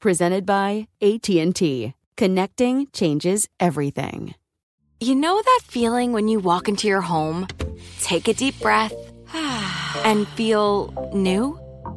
Presented by AT&T. Connecting changes everything. You know that feeling when you walk into your home, take a deep breath, and feel new?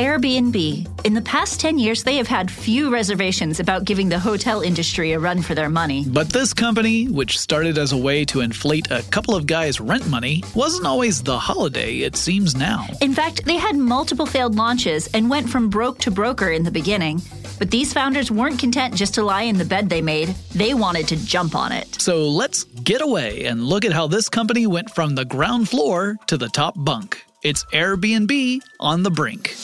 Airbnb. In the past 10 years, they have had few reservations about giving the hotel industry a run for their money. But this company, which started as a way to inflate a couple of guys' rent money, wasn't always the holiday it seems now. In fact, they had multiple failed launches and went from broke to broker in the beginning. But these founders weren't content just to lie in the bed they made, they wanted to jump on it. So let's get away and look at how this company went from the ground floor to the top bunk. It's Airbnb on the brink.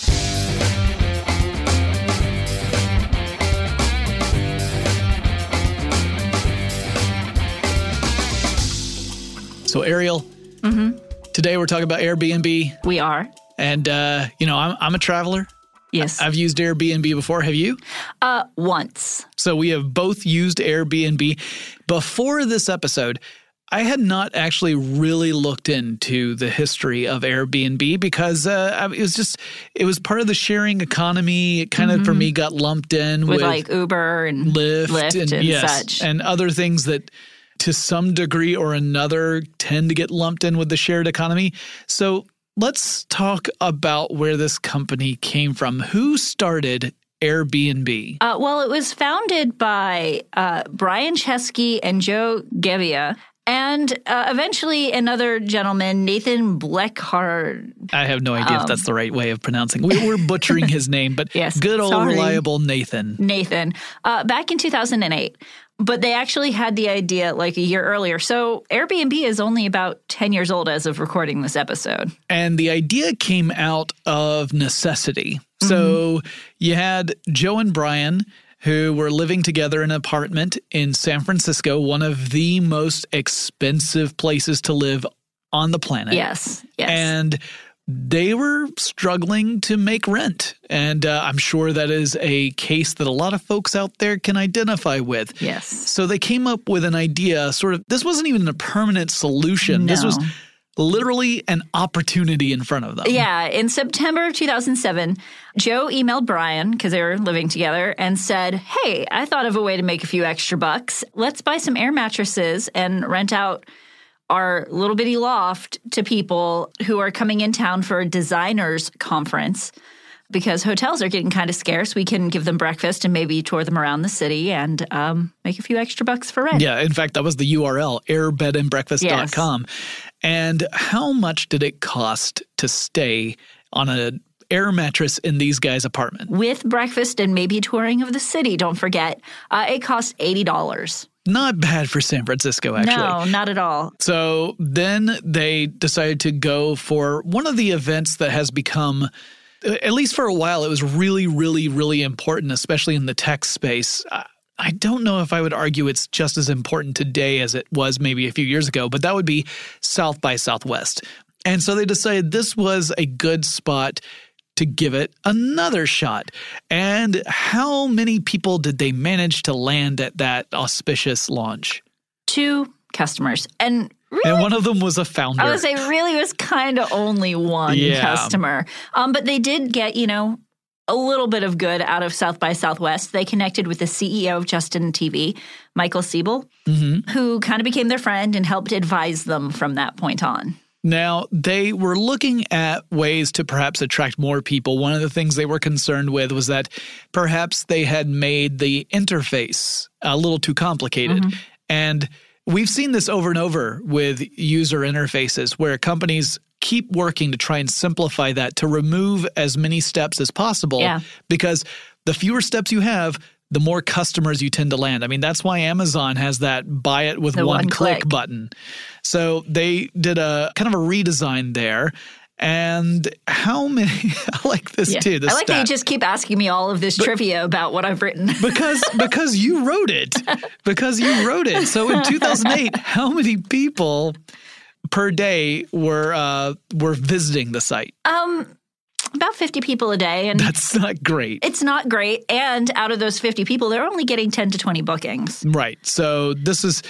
So, Ariel, Mm-hmm. today we're talking about Airbnb. We are. And, uh, you know, I'm, I'm a traveler. Yes. I've used Airbnb before. Have you? Uh, once. So we have both used Airbnb. Before this episode, I had not actually really looked into the history of Airbnb because uh, it was just it was part of the sharing economy. It kind of for me got lumped in Mm-hmm. With, with, like Uber and Lyft, Lyft and, and yes, such. and other things that to some degree or another tend to get lumped in with the shared economy. So let's talk about where this company came from. Who started Airbnb? Uh, well, it was founded by uh, Brian Chesky and Joe Gebbia, and uh, eventually another gentleman, Nathan Bleckhard. I have no idea if that's the right way of pronouncing. We, we're butchering his name, but Um, Yes, good old sorry. reliable Nathan. Nathan, uh, back in 2008. But they actually had the idea like a year earlier. So Airbnb is only about 10 years old as of recording this episode. And the idea came out of necessity. Mm-hmm. So you had Joe and Brian who were living together in an apartment in San Francisco, one of the most expensive places to live on the planet. Yes. Yes. And they were struggling to make rent. And uh, I'm sure that is a case that a lot of folks out there can identify with. yes. So they came up with an idea, sort of, this wasn't even a permanent solution. No. This was literally an opportunity in front of them. Yeah, in September of 2007, Joe emailed Brian because they were living together and said, Hey, I thought of a way to make a few extra bucks. Let's buy some air mattresses and rent out our little bitty loft to people who are coming in town for a designers conference. Because hotels are getting kind of scarce, we can give them breakfast and maybe tour them around the city and um, make a few extra bucks for rent. Yeah, in fact, that was the URL, airbedandbreakfast.com. And how much did it cost to stay on a air mattress in these guys' apartment? With breakfast and maybe touring of the city, don't forget, uh, it cost $80. Not bad for San Francisco, actually. No, not at all. So then they decided to go for one of the events that has become, at least for a while, it was really, really, really important, especially in the tech space. I- I don't know if I would argue it's just as important today as it was maybe a few years ago, but that would be South by Southwest. And so they decided this was a good spot to give it another shot. And how many people did they manage to land at that auspicious launch? Two customers. And really, And one of them was a founder. I would say really was kind of only one Yeah. customer. Um, but they did get, you know, a little bit of good out of South by Southwest. They connected with the CEO of Justin TV, Michael Seibel, Mm-hmm. who kind of became their friend and helped advise them from that point on. Now, they were looking at ways to perhaps attract more people. One of the things they were concerned with was that perhaps they had made the interface a little too complicated. Mm-hmm. And we've seen this over and over with user interfaces where companies keep working to try and simplify that to remove as many steps as possible Yeah. because the fewer steps you have, the more customers you tend to land. I mean, that's why Amazon has that buy it with The one, one click click. button. So they did a kind of a redesign there. And how many? I like this Yeah. too. The I like that you just keep asking me all of this trivia about what I've written. because because you wrote it because you wrote it. So in 2008, how many people per day were uh, were visiting the site? um, about 50 people a day. And That's not great. it's not great. And out of those 50 people, they're only getting 10 to 20 bookings. Right. So this is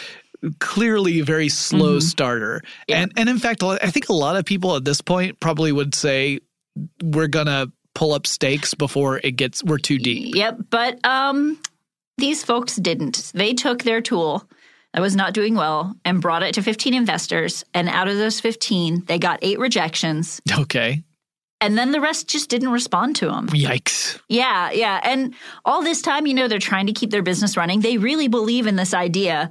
clearly a very slow starter. Mm-hmm. Yeah. And and in fact, I think a lot of people at this point probably would say we're going to pull up stakes before it gets we're too deep. Yep. But um, these folks didn't. They took their tool that was not doing well and brought it to 15 investors. And out of those 15, they got eight rejections. Okay. And then the rest just didn't respond to them. Yikes. Yeah, yeah. And all this time, you know, they're trying to keep their business running. They really believe in this idea.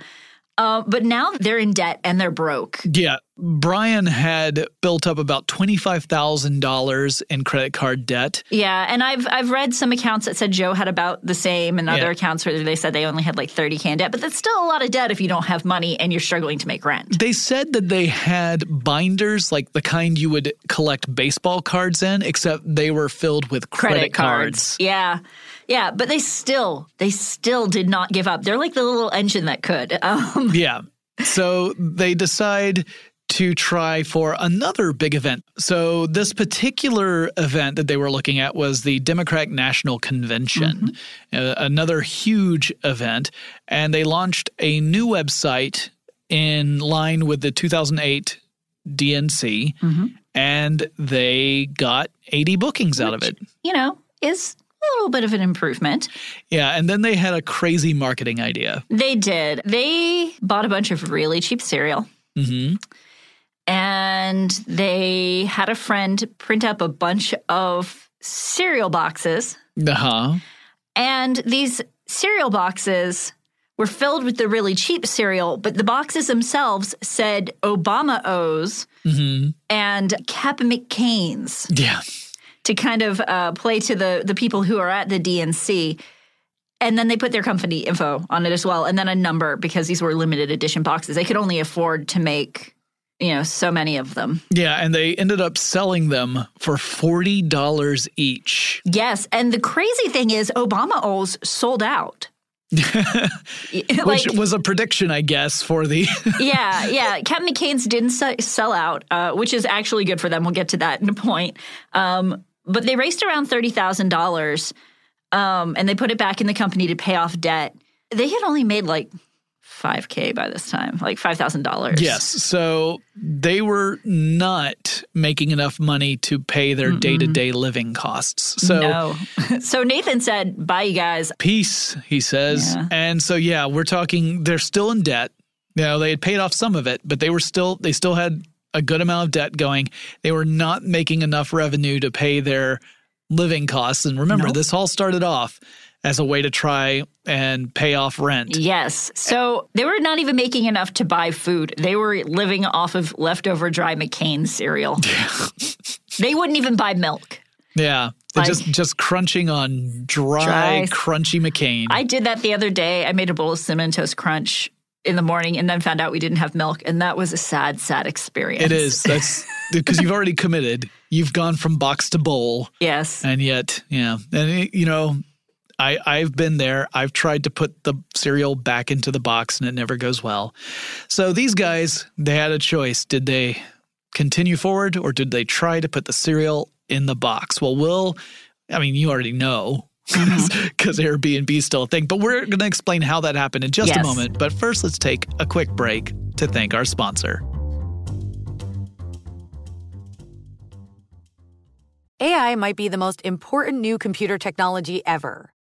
Uh, but now they're in debt and they're broke. Yeah. Brian had built up about $25,000 in credit card debt. Yeah, and I've I've read some accounts that said Joe had about the same, and other Yeah. accounts where they said they only had like 30k in debt. But that's still a lot of debt if you don't have money and you're struggling to make rent. They said that they had binders like the kind you would collect baseball cards in, except they were filled with credit, cards. Yeah. Yeah, but they still they still did not give up. They're like the little engine that could. Um, Yeah. So they decide to try for another big event. So this particular event that they were looking at was the Democratic National Convention, uh, another huge event, and they launched a new website in line with the 2008 DNC, and they got 80 bookings out of it. you know, is a little bit of an improvement. Yeah, and then they had a crazy marketing idea. They did. They bought a bunch of really cheap cereal. hmm and they had a friend print up a bunch of cereal boxes. Uh-huh. And these cereal boxes were filled with the really cheap cereal, but the boxes themselves said Obama O's hmm and Cap'n McCain's Yeah. to kind of uh, play to the, the people who are at the DNC. And then they put their company info on it as well, and then a number because these were limited edition boxes. They could only afford to make, you know, so many of them. Yeah, and they ended up selling them for forty dollars each. Yes, and the crazy thing is, Obama O's sold out. like, Which was a prediction, I guess, for the yeah, yeah. Captain McCain's didn't sell out, uh, which is actually good for them. We'll get to that in a point. Um, but they raised around thirty thousand dollars, um, and they put it back in the company to pay off debt. They had only made like five k by this time, like five thousand dollars. Yes. So they were not making enough money to pay their day to day living costs. So no. so Nathan said, "Bye, you guys." peace, he says. Yeah. And so yeah, we're talking they're still in debt. You know, they had paid off some of it, but they were still they still had a good amount of debt going. They were not making enough revenue to pay their living costs. And remember, this all started off as a way to try and pay off rent. Yes. So they were not even making enough to buy food. They were living off of leftover dry McCain cereal. they wouldn't even buy milk. Yeah. They're Like- just just crunching on dry, Dry. crunchy McCain. I did that the other day. I made a bowl of cinnamon toast crunch in the morning and then found out we didn't have milk. And that was a sad, sad experience. it is. That's because you've already committed. You've gone from box to bowl. Yes. And yet, yeah. And it- you know, I I've been there. I've tried to put the cereal back into the box and it never goes well. So these guys, they had a choice. Did they continue forward or did they try to put the cereal in the box? Well, we'll, I mean, you already know mm-hmm. because Airbnb is still a thing, but we're going to explain how that happened in just Yes. a moment. But first, let's take a quick break to thank our sponsor. AI might be the most important new computer technology ever.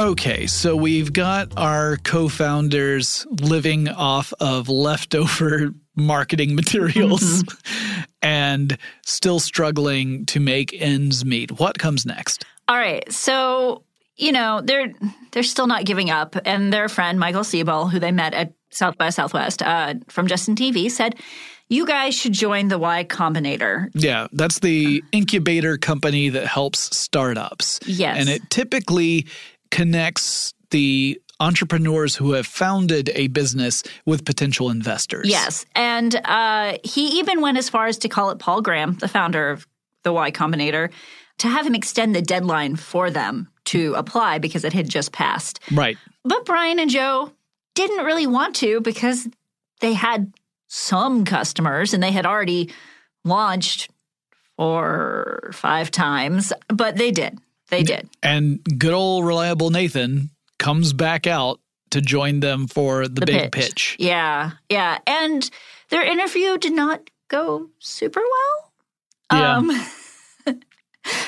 Okay, so we've got our co founders living off of leftover marketing materials and still struggling to make ends meet. What comes next? All right. So, you know, they're they're still not giving up. And their friend Michael Seibel, who they met at South by Southwest uh, from Justin TV, said, You guys should join the Y Combinator. Yeah, that's the incubator company that helps startups. Yes. And it typically connects the entrepreneurs who have founded a business with potential investors. Yes. And uh, he even went as far as to call it Paul Graham, the founder of the Y Combinator, to have him extend the deadline for them to apply because it had just passed. Right. But Brian and Joe didn't really want to because they had some customers and they had already launched four or five times, but they did. They did. And good old reliable Nathan comes back out to join them for the, big pitch. Yeah. Yeah. And their interview did not go super well. Yeah. Um,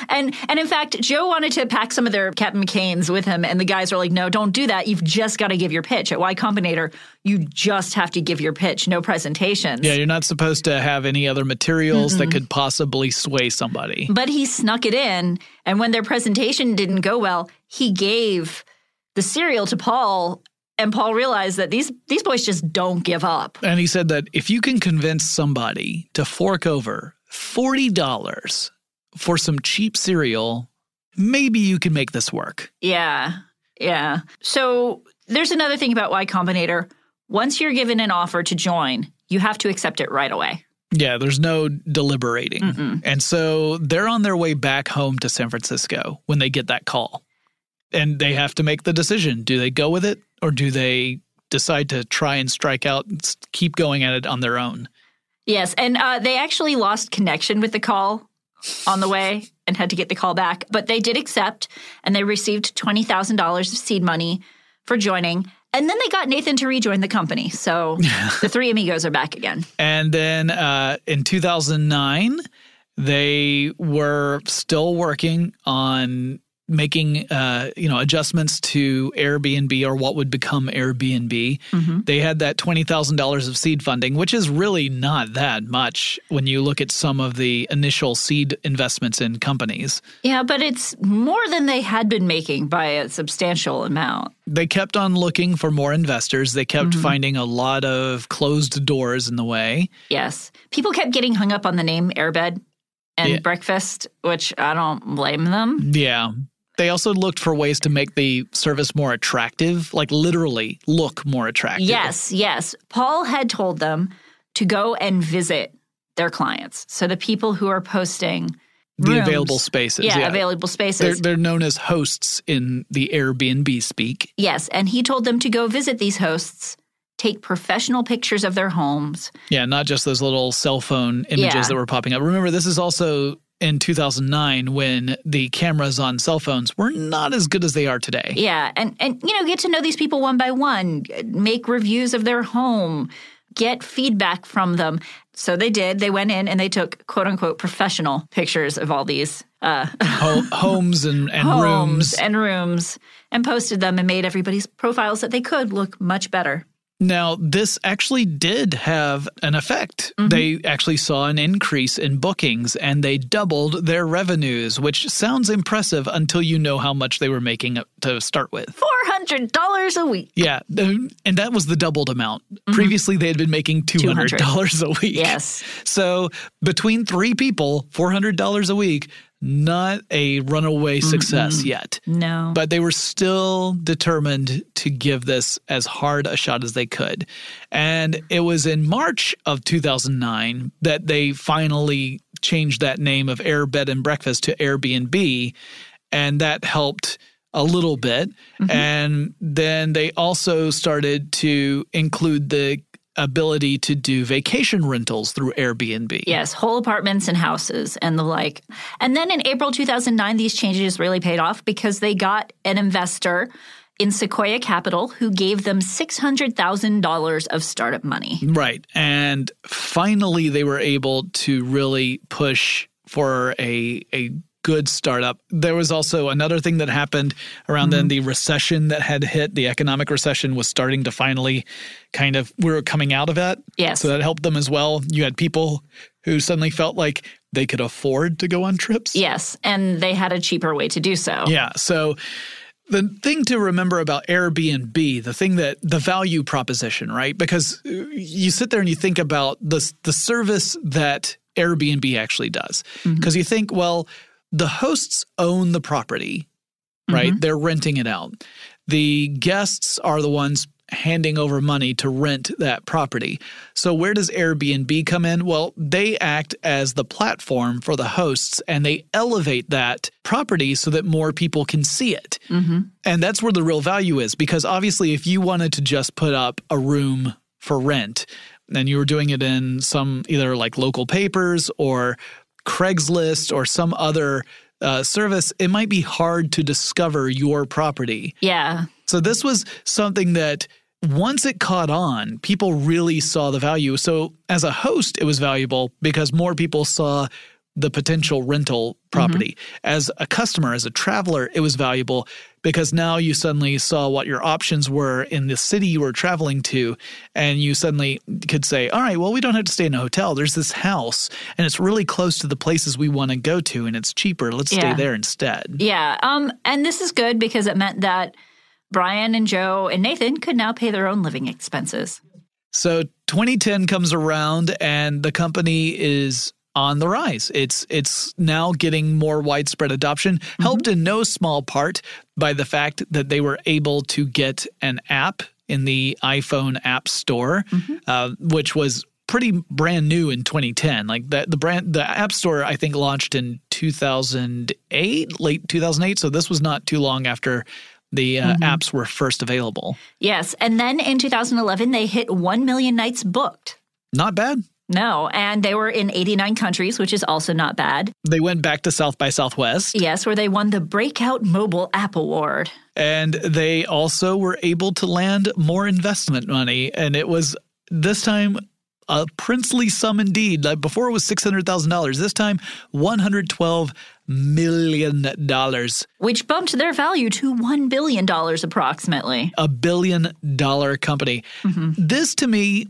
and and in fact, Joe wanted to pack some of their Captain McCain's with him, and the guys were like, "No, don't do that. You've just got to give your pitch at Y Combinator. You just have to give your pitch. No presentations." Yeah, you're not supposed to have any other materials that could possibly sway somebody. But he snuck it in, and when their presentation didn't go well, he gave the cereal to Paul, and Paul realized that these these boys just don't give up. And he said that if you can convince somebody to fork over $40 for some cheap cereal, maybe you can make this work. Yeah. Yeah. So there's another thing about Y Combinator. Once you're given an offer to join, you have to accept it right away. Yeah, there's no deliberating. And so they're on their way back home to San Francisco when they get that call. And they have to make the decision. Do they go with it or do they decide to try and strike out and keep going at it on their own? Yes. And uh, they actually lost connection with the call on the way and had to get the call back. But they did accept and they received $20,000 of seed money for joining. And then they got Nathan to rejoin the company. So the three amigos are back again. And then uh, in 2009, they were still working on making uh, you know adjustments to Airbnb or what would become Airbnb. Mm-hmm. They had that twenty thousand dollars of seed funding, which is really not that much when you look at some of the initial seed investments in companies. Yeah, but it's more than they had been making by a substantial amount. They kept on looking for more investors. They kept mm-hmm. finding a lot of closed doors in the way. Yes, people kept getting hung up on the name Airbed and yeah. breakfast, which I don't blame them. Yeah. They also looked for ways to make the service more attractive, like literally look more attractive. Yes, yes. Paul had told them to go and visit their clients. So the people who are posting the rooms, available spaces. Yeah, yeah, available spaces. They're, they're known as hosts in the Airbnb speak. Yes, and he told them to go visit these hosts take professional pictures of their homes. Yeah, not just those little cell phone images yeah. that were popping up. Remember, this is also in 2009 when the cameras on cell phones were not as good as they are today. Yeah, and and you know, get to know these people one by one, make reviews of their home, get feedback from them. So they did. They went in and they took quote unquote professional pictures of all these uh, homes and, and homes rooms and rooms and posted them and made everybody's profiles that they could look much better. Now, this actually did have an effect. Mm-hmm. They actually saw an increase in bookings and they doubled their revenues, which sounds impressive until you know how much they were making to start with $400 a week. Yeah. And that was the doubled amount. Mm-hmm. Previously, they had been making $200, $200 a week. Yes. So between three people, $400 a week, not a runaway success mm yet. No. But they were still determined to give this as hard a shot as they could. And it was in March of 2009 that they finally changed that name of Air Bed and Breakfast to Airbnb. And that helped a little bit. Mm-hmm. And then they also started to include the ability to do vacation rentals through Airbnb. Yes, whole apartments and houses and the like. And then in April 2009, these changes really paid off because they got an investor in Sequoia Capital who gave them $600,000 of startup money. Right. And finally, they were able to really push for a, a good startup. There was also another thing that happened around mm-hmm. then the recession that had hit, the economic recession was starting to finally kind of we were coming out of that. Yes. So that helped them as well. You had people who suddenly felt like they could afford to go on trips. Yes, and they had a cheaper way to do so. Yeah. So the thing to remember about Airbnb, the thing that the value proposition, right? Because you sit there and you think about the the service that Airbnb actually does. Because mm-hmm. you think, well, the hosts own the property, right? Mm-hmm. They're renting it out. The guests are the ones handing over money to rent that property. So, where does Airbnb come in? Well, they act as the platform for the hosts and they elevate that property so that more people can see it. Mm-hmm. And that's where the real value is because obviously, if you wanted to just put up a room for rent, and you were doing it in some either like local papers or Craigslist or some other uh, service, it might be hard to discover your property. Yeah. So this was something that once it caught on, people really saw the value. So as a host, it was valuable because more people saw the potential rental property. Mm-hmm. As a customer, as a traveler, it was valuable because now you suddenly saw what your options were in the city you were traveling to. And you suddenly could say, all right, well, we don't have to stay in a hotel. There's this house and it's really close to the places we want to go to and it's cheaper. Let's yeah. stay there instead. Yeah. Um, and this is good because it meant that Brian and Joe and Nathan could now pay their own living expenses. So 2010 comes around and the company is on the rise. It's it's now getting more widespread adoption, mm-hmm. helped in no small part by the fact that they were able to get an app in the iPhone App Store, mm-hmm. uh, which was pretty brand new in 2010. Like the the brand the App Store I think launched in 2008, late 2008, so this was not too long after the uh, mm-hmm. apps were first available. Yes, and then in 2011 they hit 1 million nights booked. Not bad. No, and they were in 89 countries, which is also not bad. They went back to South by Southwest. Yes, where they won the Breakout Mobile App Award. And they also were able to land more investment money. And it was this time a princely sum indeed. Like before it was $600,000. This time, $112 million. Which bumped their value to $1 billion approximately. A billion dollar company. Mm-hmm. This to me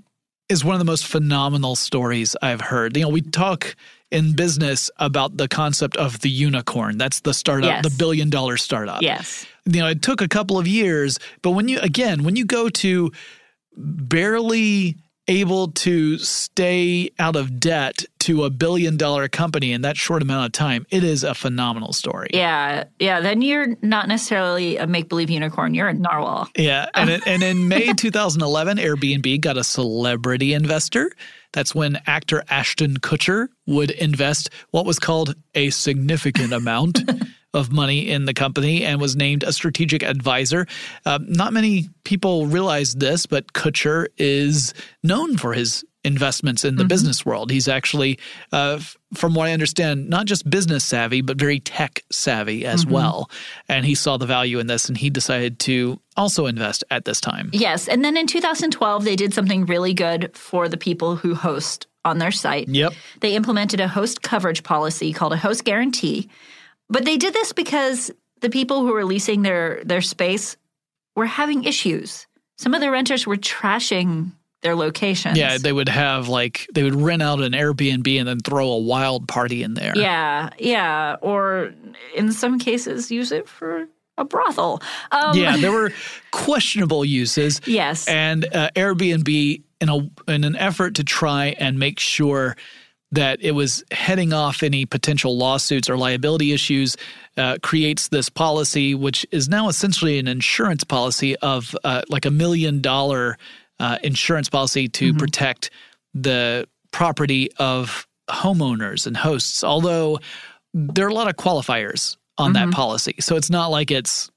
is one of the most phenomenal stories I've heard. You know, we talk in business about the concept of the unicorn. That's the startup, yes. the billion dollar startup. Yes. You know, it took a couple of years, but when you, again, when you go to barely able to stay out of debt to a billion dollar company in that short amount of time, it is a phenomenal story. Yeah. Yeah. Then you're not necessarily a make believe unicorn, you're a narwhal. Yeah. And, it, and in May 2011, Airbnb got a celebrity investor. That's when actor Ashton Kutcher would invest what was called a significant amount of money in the company and was named a strategic advisor. Uh, not many people realize this, but Kutcher is known for his investments in the mm-hmm. business world. He's actually, uh, from what I understand, not just business savvy, but very tech savvy as mm-hmm. well. And he saw the value in this and he decided to also invest at this time. Yes. And then in 2012, they did something really good for the people who host on their site. Yep. They implemented a host coverage policy called a host guarantee. But they did this because the people who were leasing their their space were having issues. Some of the renters were trashing their locations. Yeah, they would have like they would rent out an Airbnb and then throw a wild party in there. Yeah, yeah, or in some cases use it for a brothel. Um, yeah, there were questionable uses. Yes, and uh, Airbnb in a in an effort to try and make sure that it was heading off any potential lawsuits or liability issues, uh, creates this policy, which is now essentially an insurance policy of uh, like a million dollar uh, insurance policy to mm-hmm. protect the property of homeowners and hosts. Although there are a lot of qualifiers on mm-hmm. that policy. So it's not like it's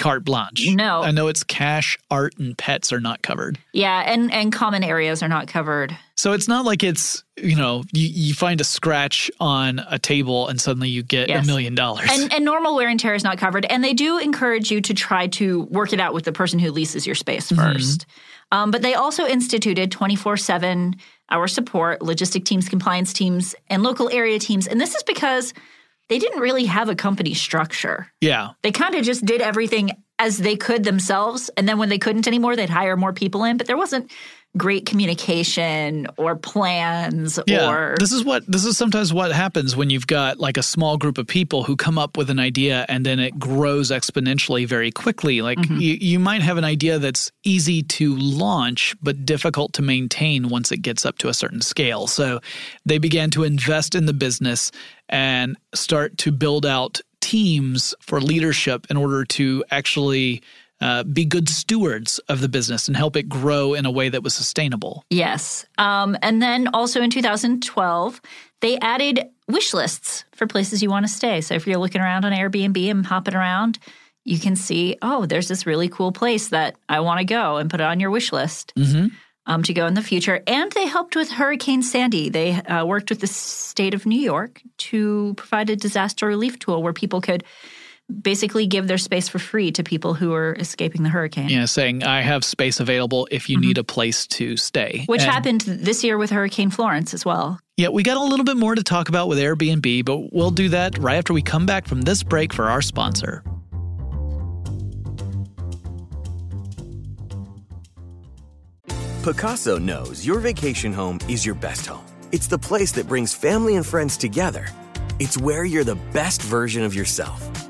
carte blanche. No. I know it's cash, art, and pets are not covered. Yeah, and, and common areas are not covered. So it's not like it's, you know, you, you find a scratch on a table and suddenly you get a million dollars. And, and normal wear and tear is not covered. And they do encourage you to try to work it out with the person who leases your space 1st mm-hmm. um, but they also instituted 24 7 hour support, logistic teams, compliance teams, and local area teams. And this is because – they didn't really have a company structure. Yeah. They kind of just did everything as they could themselves. And then when they couldn't anymore, they'd hire more people in. But there wasn't great communication or plans yeah, or this is what this is sometimes what happens when you've got like a small group of people who come up with an idea and then it grows exponentially very quickly like mm-hmm. you, you might have an idea that's easy to launch but difficult to maintain once it gets up to a certain scale so they began to invest in the business and start to build out teams for leadership in order to actually uh, be good stewards of the business and help it grow in a way that was sustainable. Yes. Um, and then also in 2012, they added wish lists for places you want to stay. So if you're looking around on Airbnb and hopping around, you can see, oh, there's this really cool place that I want to go and put it on your wish list. Mm-hmm. Um, to go in the future. And they helped with Hurricane Sandy. They uh, worked with the state of New York to provide a disaster relief tool where people could basically give their space for free to people who are escaping the hurricane. Yeah, saying I have space available if you mm-hmm. need a place to stay. Which and, happened this year with Hurricane Florence as well. Yeah, we got a little bit more to talk about with Airbnb, but we'll do that right after we come back from this break for our sponsor. Pacaso knows your vacation home is your best home. It's the place that brings family and friends together. It's where you're the best version of yourself.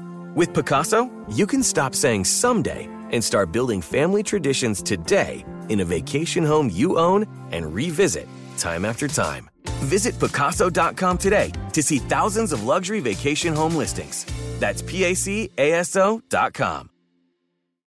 With Pacaso, you can stop saying someday and start building family traditions today in a vacation home you own and revisit time after time. Visit Pacaso.com today to see thousands of luxury vacation home listings. That's PACASO.com.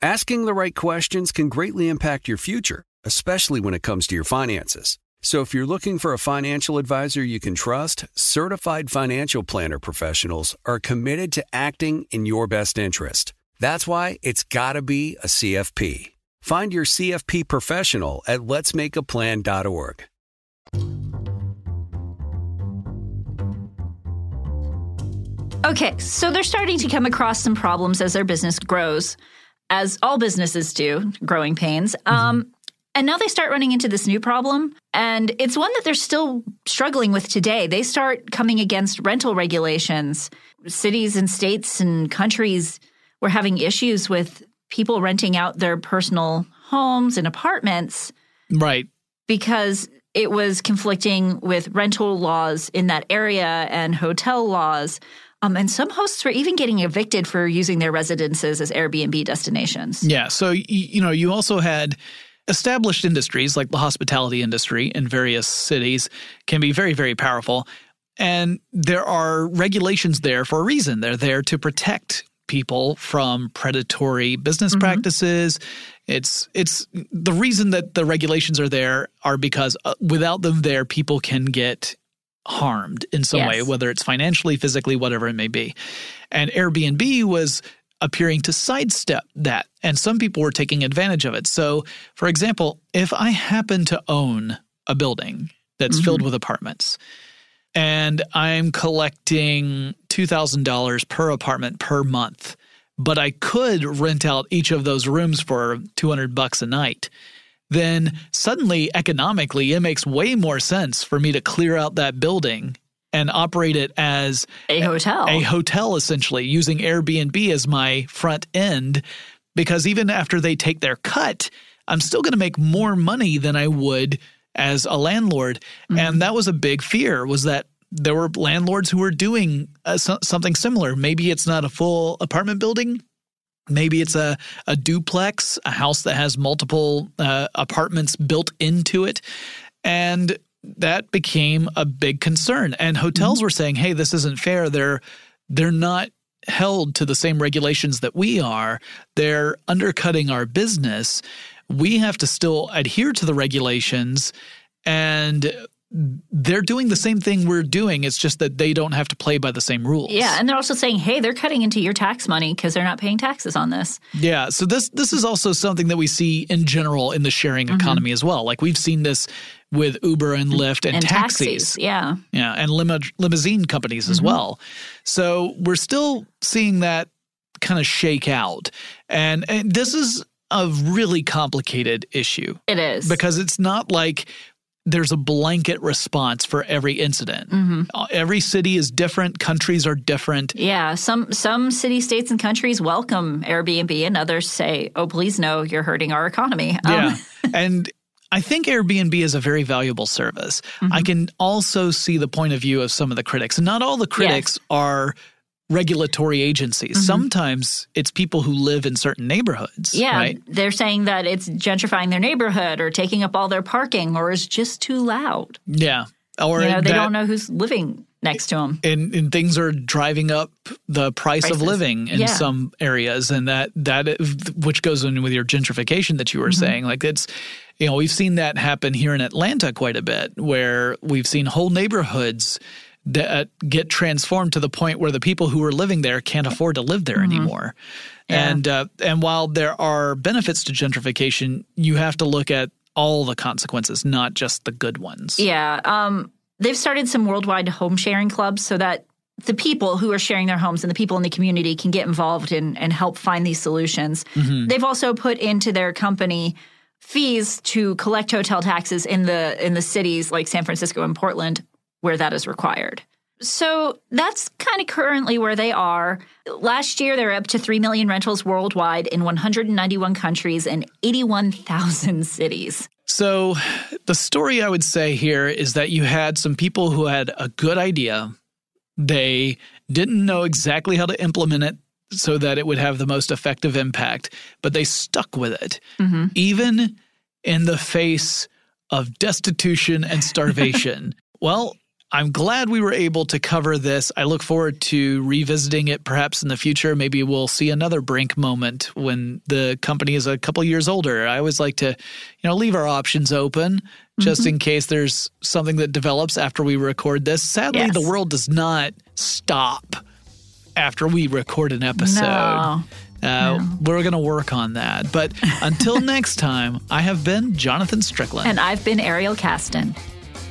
Asking the right questions can greatly impact your future, especially when it comes to your finances. So if you're looking for a financial advisor you can trust, certified financial planner professionals are committed to acting in your best interest. That's why it's got to be a CFP. Find your CFP professional at letsmakeaplan.org. Okay, so they're starting to come across some problems as their business grows, as all businesses do, growing pains. Um, and now they start running into this new problem, and it's one that they're still struggling with today. They start coming against rental regulations. Cities and states and countries were having issues with people renting out their personal homes and apartments Right. because it was conflicting with rental laws in that area and hotel laws. Um, and some hosts were even getting evicted for using their residences as Airbnb destinations. Yeah. So, y- you know, you also had established industries like the hospitality industry in various cities can be very, very powerful. And there are regulations there for a reason. They're there to protect people from predatory business practices. It's it's the reason that the regulations are there are because uh, without them there people can get harmed in some Yes. way whether it's financially, physically, whatever it may be. And Airbnb was appearing to sidestep that. And some people were taking advantage of it. So, for example, if I happen to own a building that's filled mm-hmm. with apartments and I'm collecting $2,000 per apartment per month, but I could rent out each of those rooms for 200 bucks a night, then suddenly economically it makes way more sense for me to clear out that building and operate it as A hotel. a hotel essentially using Airbnb as my front end because even after they take their cut, I'm still going to make more money than I would as a landlord. And that was a big fear was that there were landlords who were doing uh, so- something similar. Maybe it's not a full apartment building. Maybe it's a, a duplex, a house that has multiple uh, apartments built into it. And that became a big concern. And hotels were saying, hey, this isn't fair. They're they're not held to the same regulations that we are. They're undercutting our business. We have to still adhere to the regulations and they're doing the same thing we're doing. It's just that they don't have to play by the same rules. yeah, and they're also saying, hey, they're cutting into your tax money because they're not paying taxes on this. Yeah, so this this is also something that we see in general in the sharing Mm-hmm. economy as well. Like we've seen this with Uber and Lyft and, And taxis. taxis. Yeah. Yeah, and limo- limousine companies Mm-hmm. as well. So we're still seeing that kind of shake out. And, and this is a really complicated issue It is. because it's not like there's a blanket response for every incident. Mm-hmm. Uh, Every city is different, countries are different. Yeah, some some city states and countries welcome Airbnb, and others say, "Oh, please no, you're hurting our economy." Um, Yeah. and I think Airbnb is a very valuable service. Mm-hmm. I can also see the point of view of some of the critics. And not all the critics are regulatory agencies. Sometimes it's people who live in certain neighborhoods. Mm-hmm. yeah, Right? they're saying that it's gentrifying their neighborhood or taking up all their parking or is just too loud. Yeah. Or You know, they that- don't know who's living next to them. and, and things are driving up the price of living in Yeah. some areas and that that which goes in with your gentrification that you were Mm-hmm. saying like it's you know we've seen that happen here in Atlanta quite a bit where we've seen whole neighborhoods that get transformed to the point where the people who are living there can't afford to live there Mm-hmm. anymore and uh, and while there are benefits to gentrification you have to look at all the consequences not just the good ones Yeah, um, they've started some worldwide home sharing clubs so that the people who are sharing their homes and the people in the community can get involved and, and help find these solutions. Mm-hmm. They've also put into their company fees to collect hotel taxes in the in the cities like San Francisco and Portland where that is required. So that's kind of currently where they are. Last year, they were up to 3 million rentals worldwide in 191 countries and 81,000 cities. So, the story I would say here is that you had some people who had a good idea. They didn't know exactly how to implement it so that it would have the most effective impact, but they stuck with it, mm-hmm. even in the face of destitution and starvation. well, I'm glad we were able to cover this. I look forward to revisiting it perhaps in the future. Maybe we'll see another brink moment when the company is a couple years older. I always like to, you know, leave our options open just mm-hmm. in case there's something that develops after we record this. Sadly, yes. the world does not stop after we record an episode. No. Uh, no. We're going to work on that. But until next time, I have been Jonathan Strickland. And I've been Ariel Casten.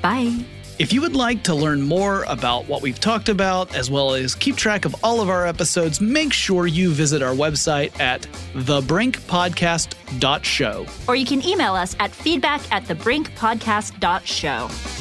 Bye. If you would like to learn more about what we've talked about, as well as keep track of all of our episodes, make sure you visit our website at thebrinkpodcast.show. Or you can email us at feedback at thebrinkpodcast.show.